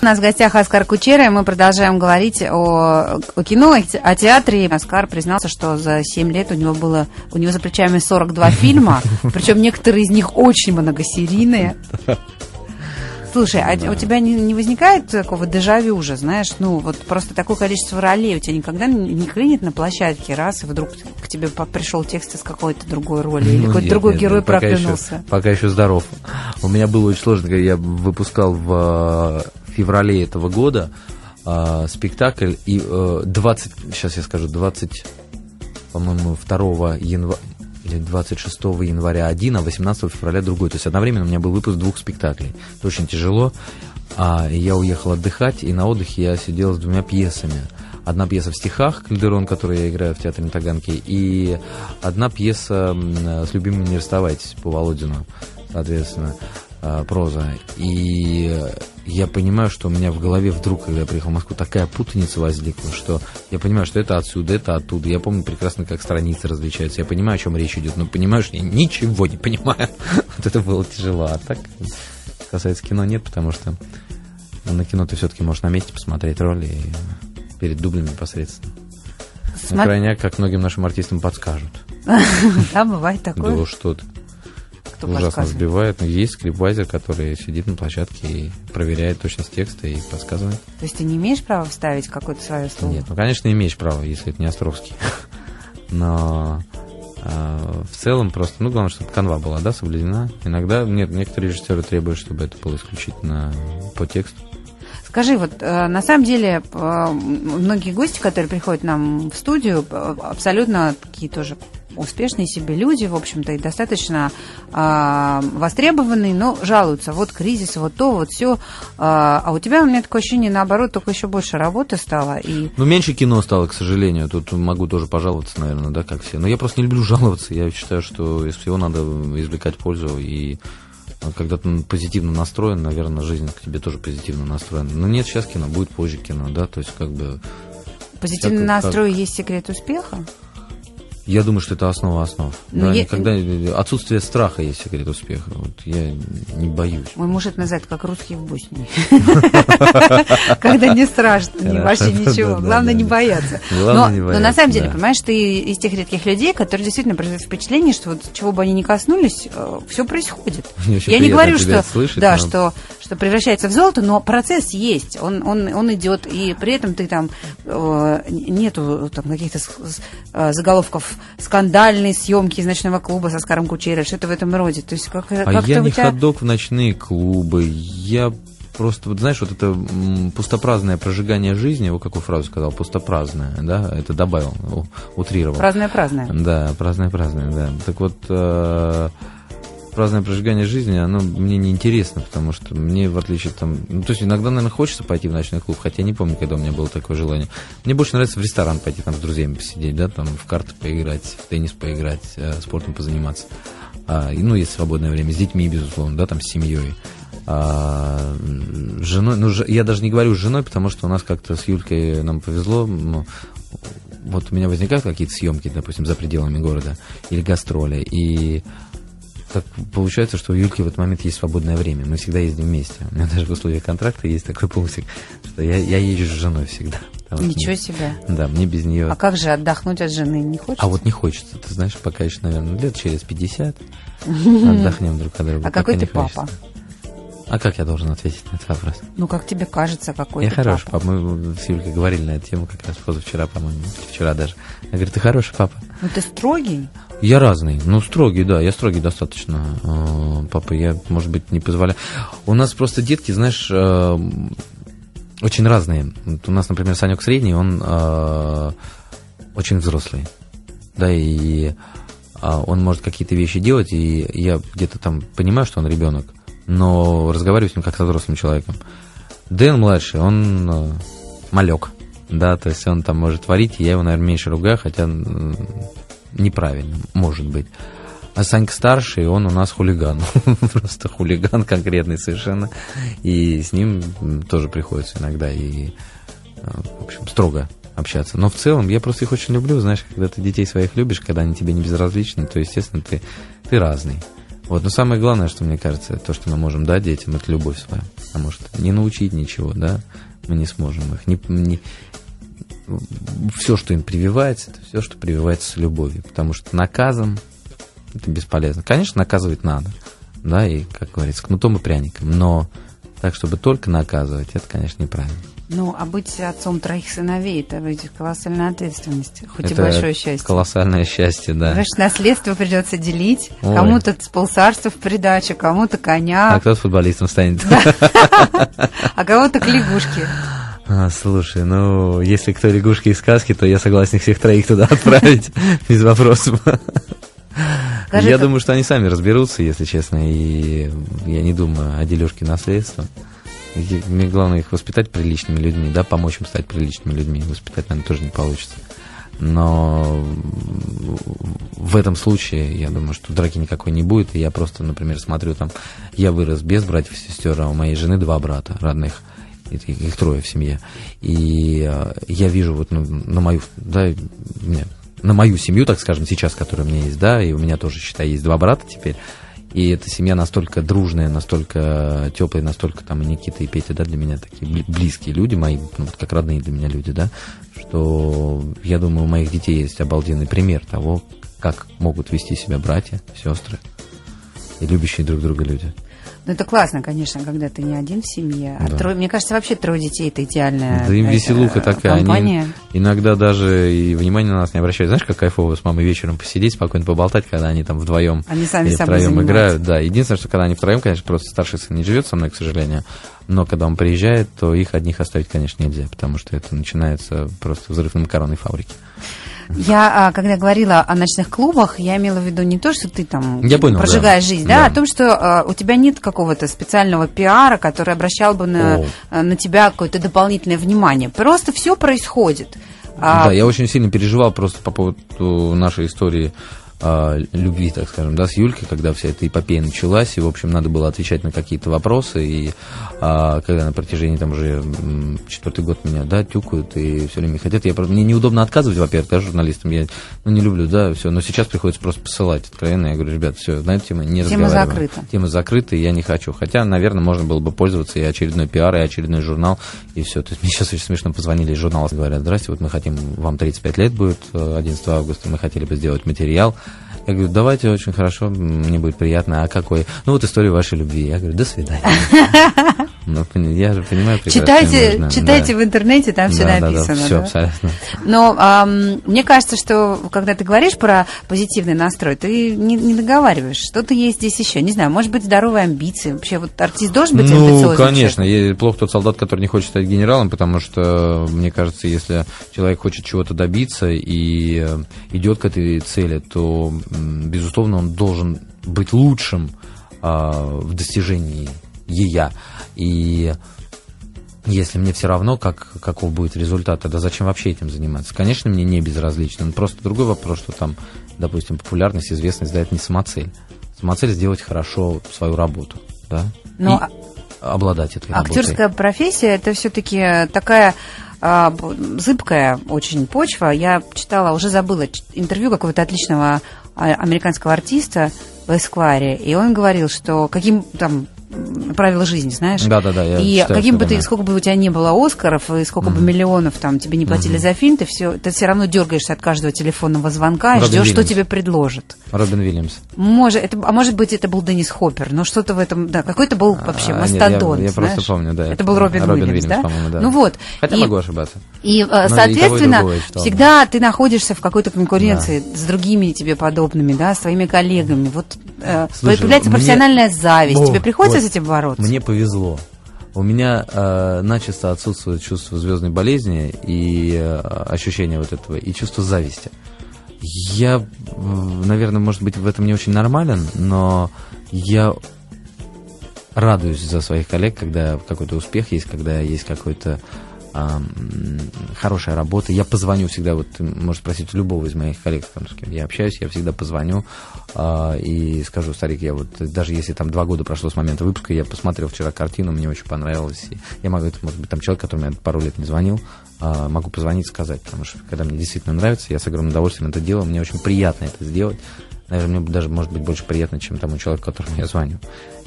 У нас в гостях Оскар Кучера, и мы продолжаем говорить о, о кино, о театре. Оскар признался, что за 7 лет у него было у него за плечами 42 фильма, причем некоторые из них очень многосерийные. Слушай, а у тебя не, не возникает такого дежавю уже, знаешь, ну вот просто такое количество ролей у тебя никогда не клинит на площадке раз, и вдруг к тебе пришел текст из какой-то другой роли, или ну, какой-то другой нет, герой пока проклюнулся? Еще, пока еще здоров. У меня было очень сложно, когда я выпускал в э, феврале этого года э, спектакль, и э, 20, сейчас я скажу, 20, по-моему, 2 января, или 26 января один, а 18 февраля другой. То есть одновременно у меня был выпуск двух спектаклей. Это очень тяжело. А я уехал отдыхать, и на отдыхе я сидел с двумя пьесами. Одна пьеса в стихах «Кальдерон», которую я играю в театре на Таганке, и одна пьеса с «Любимыми не расставайтесь» по Володину, соответственно. Э, проза. И я понимаю, что у меня в голове вдруг, когда я приехал в Москву, такая путаница возникла, что я понимаю, что это отсюда, это оттуда. Я помню прекрасно, как страницы различаются. Я понимаю, о чем речь идет, но понимаю, что я ничего не понимаю. Вот это было тяжело. А так, касается кино, нет, потому что на кино ты все-таки можешь на месте посмотреть роли перед дублями непосредственно. Смотри... На крайняк, как многим нашим артистам подскажут. Да, бывает такое. Да что ты кто ужасно сбивает. Но есть скрипвайзер, который сидит на площадке и проверяет точность текста и подсказывает. То есть ты не имеешь права вставить какое-то свое слово? Нет, ну, конечно, имеешь право, если это не Островский. Но э, в целом просто, ну, главное, чтобы канва была, да, соблюдена. Иногда нет, некоторые режиссеры требуют, чтобы это было исключительно по тексту. Скажи, вот э, на самом деле э, многие гости, которые приходят нам в студию, абсолютно такие тоже успешные себе люди, в общем-то, и достаточно э, востребованные, но жалуются. Вот кризис, вот то, вот все. Э, а у тебя у меня такое ощущение, наоборот, только еще больше работы стало. И... Ну, меньше кино стало, к сожалению. Тут могу тоже пожаловаться, наверное, да, как все. Но я просто не люблю жаловаться. Я считаю, что из всего надо извлекать пользу и когда ты позитивно настроен, наверное, жизнь к тебе тоже позитивно настроена. Но нет, сейчас кино, будет позже кино, да, то есть как бы... Позитивный настрой как... есть секрет успеха? Я думаю, что это основа основ. Но да, я... никогда... Отсутствие страха есть секрет успеха. Вот я не боюсь. Мой муж это называет как русские в Боснии. Когда не страшно, вообще ничего. Главное не бояться. Но на самом деле, понимаешь, ты из тех редких людей, которые действительно производят впечатление, что чего бы они ни коснулись, э, все происходит. Я не говорю, что да, что что превращается в золото, но процесс есть, он, он, он идет, и при этом ты там э, нету там каких-то э, заголовков скандальные съемки из ночного клуба со Скаром Кучерой, что-то в этом роде. То есть как, а как я не тебя... ходок в ночные клубы, я просто, вот знаешь, вот это пустопраздное прожигание жизни, вот какую фразу сказал, пустопраздное, да, это добавил, утрировал. Праздное-праздное. Да, праздное-праздное, да. Так вот, э, праздное прожигание жизни, оно мне не интересно, потому что мне, в отличие там... Ну, то есть иногда, наверное, хочется пойти в ночной клуб, хотя я не помню, когда у меня было такое желание. Мне больше нравится в ресторан пойти, там, с друзьями посидеть, да, там, в карты поиграть, в теннис поиграть, э, спортом позаниматься. А, ну, есть свободное время, с детьми, безусловно, да, там, с семьей. А, женой, ну, я даже не говорю с женой, потому что у нас как-то с Юлькой нам повезло, ну, вот у меня возникают какие-то съемки, допустим, за пределами города или гастроли, и так получается, что у Юльки в этот момент есть свободное время. Мы всегда ездим вместе. У меня даже в условиях контракта есть такой пунктик, что я, я езжу с женой всегда. Ничего себе. Да, мне без нее... А как же отдохнуть от жены не хочется? А вот не хочется. Ты знаешь, пока еще, наверное, лет через 50 отдохнем друг от друга. А какой ты папа? А как я должен ответить на этот вопрос? Ну, как тебе кажется, какой я хороший папа. Мы с Юлькой говорили на эту тему как раз позавчера, по-моему, вчера даже. Я говорю, ты хороший папа. Ну, ты строгий? Я разный. Ну, строгий, да, я строгий достаточно. А, папа, я, может быть, не позволяю. У нас просто детки, знаешь, а, очень разные. Вот у нас, например, Санек средний, он а, очень взрослый. Да, и он может какие-то вещи делать, и я где-то там понимаю, что он ребенок, но разговариваю с ним как со взрослым человеком. Дэн младший, он малек. Да, то есть он там может творить, я его, наверное, меньше ругаю, хотя неправильно, может быть. А Санька старший, он у нас хулиган. Просто хулиган конкретный совершенно. И с ним тоже приходится иногда и, э, в общем, строго общаться. Но в целом я просто их очень люблю, знаешь, когда ты детей своих любишь, когда они тебе не безразличны, то, естественно, ты, ты разный. Вот, но самое главное, что мне кажется, то, что мы можем дать детям, это любовь свою. Потому что не научить ничего, да, мы не сможем их. Не, не, все, что им прививается, это все, что прививается с любовью. Потому что наказом это бесполезно. Конечно, наказывать надо, да, и, как говорится, кнутом и пряником. Но так, чтобы только наказывать, это, конечно, неправильно. Ну, а быть отцом троих сыновей, это ведь колоссальная ответственность, хоть это и большое счастье. колоссальное счастье, да. Знаешь, наследство придется делить, Ой. кому-то с полцарства в придачу, кому-то коня. А кто футболистом станет? А кого-то к лягушке. А, слушай, ну, если кто лягушки из сказки, то я согласен всех троих туда отправить, без вопросов. Я думаю, что они сами разберутся, если честно, и я не думаю о дележке наследства. Мне главное их воспитать приличными людьми, да, помочь им стать приличными людьми. Воспитать, наверное, тоже не получится. Но в этом случае, я думаю, что драки никакой не будет. И я просто, например, смотрю там, я вырос без братьев и сестер, а у моей жены два брата родных. Их трое в семье. И э, я вижу вот ну, на мою, да, на мою семью, так скажем, сейчас, которая у меня есть, да, и у меня тоже, считай, есть два брата теперь. И эта семья настолько дружная, настолько теплая, настолько там и Никита, и Петя, да, для меня такие близкие люди, мои, ну, как родные для меня люди, да, что я думаю, у моих детей есть обалденный пример того, как могут вести себя братья, сестры и любящие друг друга люди. Ну, это классно, конечно, когда ты не один в семье. А да. трое, мне кажется, вообще трое детей это идеальная Да им веселуха такая. Компания. Они иногда даже и внимания на нас не обращают. Знаешь, как кайфово с мамой вечером посидеть, спокойно поболтать, когда они там вдвоем они сами или втроем играют. Да, единственное, что когда они втроем, конечно, просто старший сын не живет со мной, к сожалению. Но когда он приезжает, то их одних оставить, конечно, нельзя, потому что это начинается просто взрыв на макаронной фабрике. Я, а, когда говорила о ночных клубах, я имела в виду не то, что ты там я понял, прожигаешь да. жизнь, да, да, о том, что а, у тебя нет какого-то специального пиара, который обращал бы на, а, на тебя какое-то дополнительное внимание. Просто все происходит. Да, я очень сильно переживал просто по поводу нашей истории э, любви, так скажем, да, с Юлькой, когда вся эта эпопея началась, и, в общем, надо было отвечать на какие-то вопросы, и э, когда на протяжении, там, уже четвертый год меня, да, тюкают, и все время хотят, я, мне неудобно отказывать, во-первых, да, журналистам, я, ну, не люблю, да, все, но сейчас приходится просто посылать, откровенно, я говорю, ребят, все, на эту тему не Тема закрыта. Тема закрыта, и я не хочу, хотя, наверное, можно было бы пользоваться и очередной пиар, и очередной журнал, и все, то есть мне сейчас очень смешно позвонили из журнала, говорят, здрасте, вот мы хотим, вам 35 лет будет 11 э, августа, мы хотели бы сделать материал, я говорю, давайте, очень хорошо, мне будет приятно. А какой? Ну, вот история вашей любви. Я говорю, до свидания. Ну, я же понимаю прекрасно. Читайте, нужно. читайте да. в интернете, там все да, написано. Да, да, все, да? абсолютно. Но эм, мне кажется, что когда ты говоришь про позитивный настрой, ты не, не договариваешь. Что-то есть здесь еще. Не знаю, может быть, здоровые амбиции. Вообще, вот артист должен быть ну, амбициозным? Ну, конечно. Человек? Плохо тот солдат, который не хочет стать генералом, потому что, мне кажется, если человек хочет чего-то добиться и э, идет к этой цели, то, безусловно, он должен быть лучшим э, в достижении ее. И если мне все равно, как, каков будет результат, тогда зачем вообще этим заниматься? Конечно, мне не безразлично. Но просто другой вопрос, что там, допустим, популярность, известность, да, это не самоцель. Самоцель сделать хорошо свою работу, да? Но и обладать этой Актерская работой. профессия это все-таки такая а, зыбкая очень почва. Я читала, уже забыла интервью какого-то отличного а, американского артиста в Эскваре, и он говорил, что каким там правила жизни, знаешь? Да, да, да. И читаю, каким бы ты, сколько бы у тебя не было Оскаров, и сколько mm-hmm. бы миллионов там тебе не платили mm-hmm. за фильм, ты все, ты все равно дергаешься от каждого телефонного звонка и ждешь, что тебе предложат. Робин Уильямс. Может, это, а может быть, это был Деннис Хоппер, но что-то в этом, да, какой-то был вообще а, мастодонт. Нет, я, я просто помню, да. Это был Робин, Робин Уильямс, Уильямс, да? да? Ну вот. Хотя и, могу ошибаться. И, но соответственно, и и всегда ты находишься в какой-то конкуренции да. с другими тебе подобными, да, своими коллегами. Вот э, Слушай, появляется профессиональная мне... зависть. О, тебе приходится вот, с этим бороться? Мне повезло. У меня э, начисто отсутствует чувство звездной болезни и э, ощущение вот этого, и чувство зависти. Я, наверное, может быть, в этом не очень нормален, но я радуюсь за своих коллег, когда какой-то успех есть, когда есть какой-то э, хорошая работа. Я позвоню всегда, вот ты можешь спросить любого из моих коллег, там, с кем я общаюсь, я всегда позвоню э, и скажу, старик, я вот, даже если там два года прошло с момента выпуска, я посмотрел вчера картину, мне очень понравилось. И я могу, это может быть там человек, который мне пару лет не звонил, э, могу позвонить сказать, потому что когда мне действительно нравится, я с огромным удовольствием это делаю, мне очень приятно это сделать Наверное, мне даже, может быть, больше приятно, чем тому человеку, которому я звоню.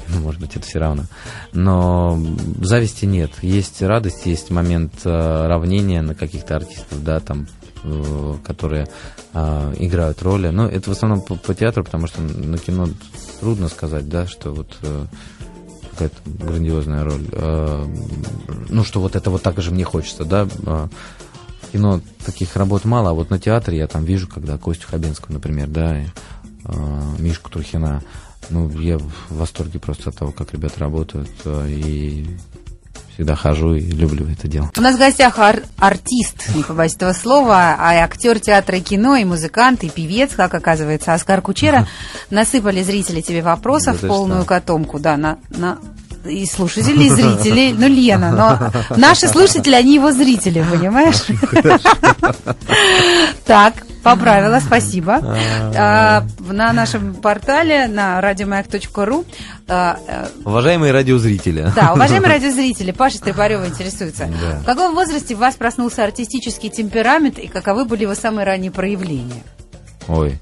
Ну, может быть, это все равно. Но зависти нет. Есть радость, есть момент э, равнения на каких-то артистов, да, там, э, которые э, играют роли. Но это в основном по, по театру, потому что на кино трудно сказать, да, что вот какая-то грандиозная роль. Ну, что вот это вот так же мне хочется, да. Кино таких работ мало, а вот на театре я там вижу, когда Костю Хабенского, например, да, и, э, Мишку Трухина, ну, я в восторге просто от того, как ребята работают, э, и всегда хожу и люблю это дело. У нас в гостях ар- артист, не побоюсь этого слова, а актер театра и кино, и музыкант, и певец, как оказывается, Оскар Кучера. Насыпали зрители тебе вопросов в полную котомку, да, на, на и слушатели, и зрители. Ну, Лена, но наши слушатели, они его зрители, понимаешь? Так, поправила, спасибо. А, на нашем портале на радиомаяк.ру а, э, Уважаемые радиозрители. Да, уважаемые радиозрители, Паша Стрепарева интересуется. В каком возрасте у вас проснулся артистический темперамент и каковы были его самые ранние проявления? Ой,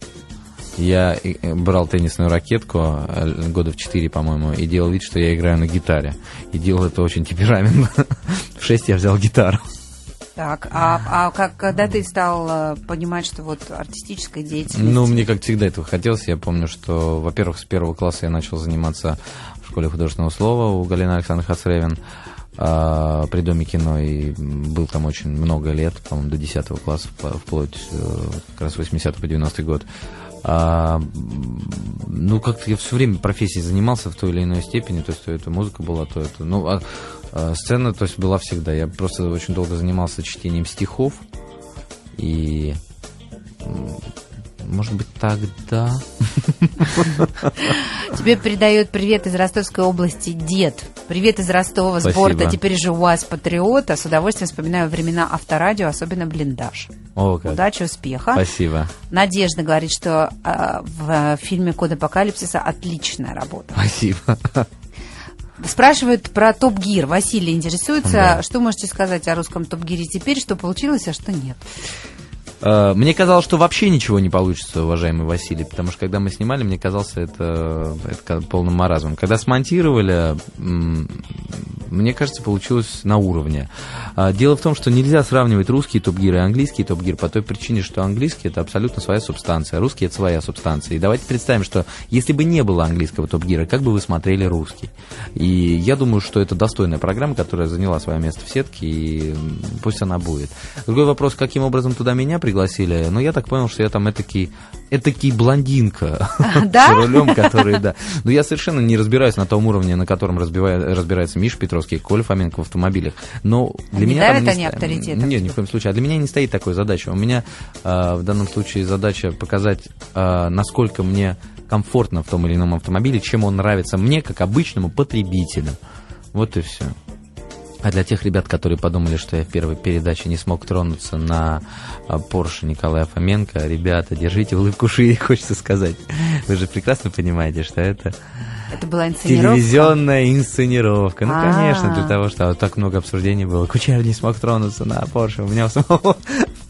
я брал теннисную ракетку э, года в 4, по-моему, и делал вид, что я играю на гитаре. И делал это очень темпераментно. В 6 я взял гитару. Так, а, а как, когда ты стал э, понимать, что вот артистическая деятельность... Ну, мне как всегда этого хотелось. Я помню, что, во-первых, с первого класса я начал заниматься в школе художественного слова у Галины Александровны Хацревин а, при Доме кино, и был там очень много лет, по-моему, до 10 класса, вплоть э, как раз 80 по 90 год. А, ну, как-то я все время профессией занимался в той или иной степени, то есть то это музыка была, то это... Ну, а, сцена, то есть, была всегда. Я просто очень долго занимался чтением стихов, и может быть, тогда. Тебе передает привет из Ростовской области дед. Привет из Ростова с борта. Теперь же у вас патриота. С удовольствием вспоминаю времена авторадио, особенно блиндаж. О, как. Удачи, успеха. Спасибо. Надежда говорит, что э, в фильме Код апокалипсиса отличная работа. Спасибо. Спрашивают про Топ Гир. Василий интересуется, да. что можете сказать о русском Топ Гире теперь, что получилось, а что нет? Э, мне казалось, что вообще ничего не получится, уважаемый Василий, потому что когда мы снимали, мне казалось это, это полным маразмом. Когда смонтировали, мне кажется, получилось на уровне. А, дело в том, что нельзя сравнивать русский топ-гир и английский топ-гир по той причине, что английский это абсолютно своя субстанция, а русский это своя субстанция. И давайте представим, что если бы не было английского топ-гира, как бы вы смотрели русский? И я думаю, что это достойная программа, которая заняла свое место в сетке, и пусть она будет. Другой вопрос, каким образом туда меня пригласили? Ну, я так понял, что я там этакий, этакий блондинка да? с рулем, который, да. Но я совершенно не разбираюсь на том уровне, на котором разбирается Миш Петровский, Коля Фоменко в автомобилях. Но для не меня давят не они авторитетом? Нет, ни в коем случае. А для меня не стоит такой задачи. У меня э, в данном случае задача показать, э, насколько мне комфортно в том или ином автомобиле, чем он нравится мне, как обычному потребителю. Вот и все. А для тех ребят, которые подумали, что я в первой передаче не смог тронуться на Порше Николая Фоменко, ребята, держите улыбку шире, хочется сказать. Вы же прекрасно понимаете, что это это была инсценировка? Телевизионная инсценировка. Ну, А-а-а. конечно, для того, что так много обсуждений было. Кучер не смог тронуться на Порше. У меня у самого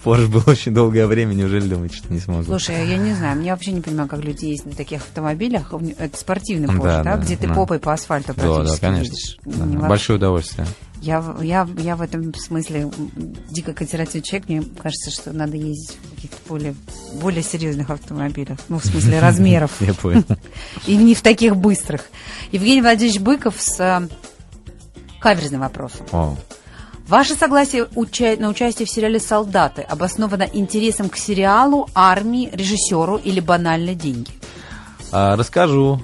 Порш был очень долгое время. Неужели думаете, что не смог? Слушай, я не знаю. Я вообще не понимаю, как люди ездят на таких автомобилях. Это спортивный Порш, да, да, да? Где ты да. попой по асфальту практически Да, да, конечно. Да. Большое удовольствие. Я, я, я в этом смысле дико консервативный человек. Мне кажется, что надо ездить в каких-то более, более серьезных автомобилях. Ну, в смысле размеров. Я понял. И не в таких быстрых. Евгений Владимирович Быков с э, каверзным вопросом. Ваше согласие на участие в сериале «Солдаты» обосновано интересом к сериалу, армии, режиссеру или банально деньги? А, расскажу,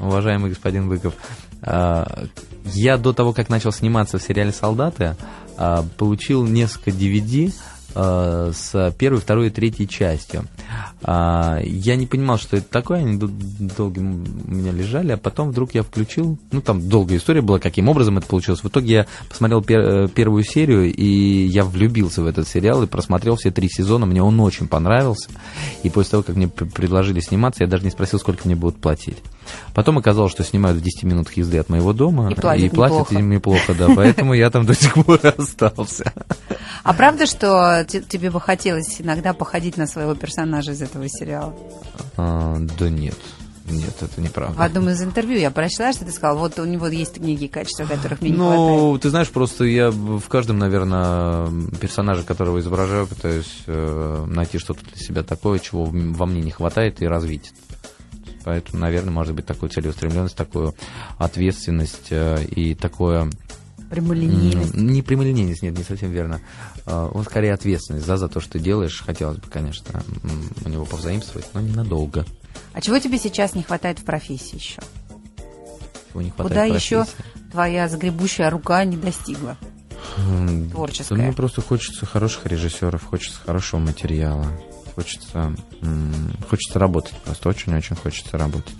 уважаемый господин Быков. А, я до того, как начал сниматься в сериале «Солдаты», а, получил несколько DVD с первой, второй и третьей частью. А, я не понимал, что это такое, они долго у меня лежали, а потом вдруг я включил, ну там долгая история была, каким образом это получилось. В итоге я посмотрел пер, э, первую серию, и я влюбился в этот сериал и просмотрел все три сезона, мне он очень понравился. И после того, как мне предложили сниматься, я даже не спросил, сколько мне будут платить. Потом оказалось, что снимают в 10 минутах езды от моего дома. И платят, и платят неплохо. им неплохо, да. Поэтому я там до сих пор остался. А правда, что тебе бы хотелось иногда походить на своего персонажа из этого сериала? А, да нет. Нет, это неправда. В одном из интервью я прочла, что ты сказал, вот у него есть некие качества, которых мне не ну, хватает. Ну, ты знаешь, просто я в каждом, наверное, персонаже, которого изображаю, пытаюсь э, найти что-то для себя такое, чего во мне не хватает, и развить. Поэтому, наверное, может быть такую целеустремленность, такую ответственность э, и такое Прямолинейность. Не прямолинейность, нет, не совсем верно. А, он скорее ответственность да, за то, что ты делаешь. Хотелось бы, конечно, у него повзаимствовать, но ненадолго. А чего тебе сейчас не хватает в профессии еще? Чего не хватает Куда еще твоя загребущая рука не достигла? Творческая. мне просто хочется хороших режиссеров, хочется хорошего материала, хочется, хочется работать, просто очень-очень хочется работать.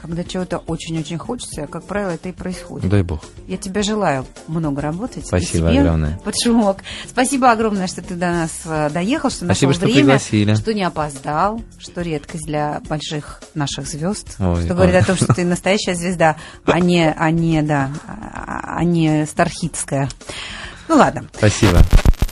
Когда чего-то очень-очень хочется, как правило, это и происходит. Дай бог. Я тебе желаю много работать. Спасибо огромное. Под шумок. Спасибо огромное, что ты до нас э, доехал, что Спасибо, нашел что время, пригласили. что не опоздал, что редкость для больших наших звезд. Ой, что говорит о том, что ты настоящая звезда, а не, а не, да, а не стархитская. Ну ладно. Спасибо.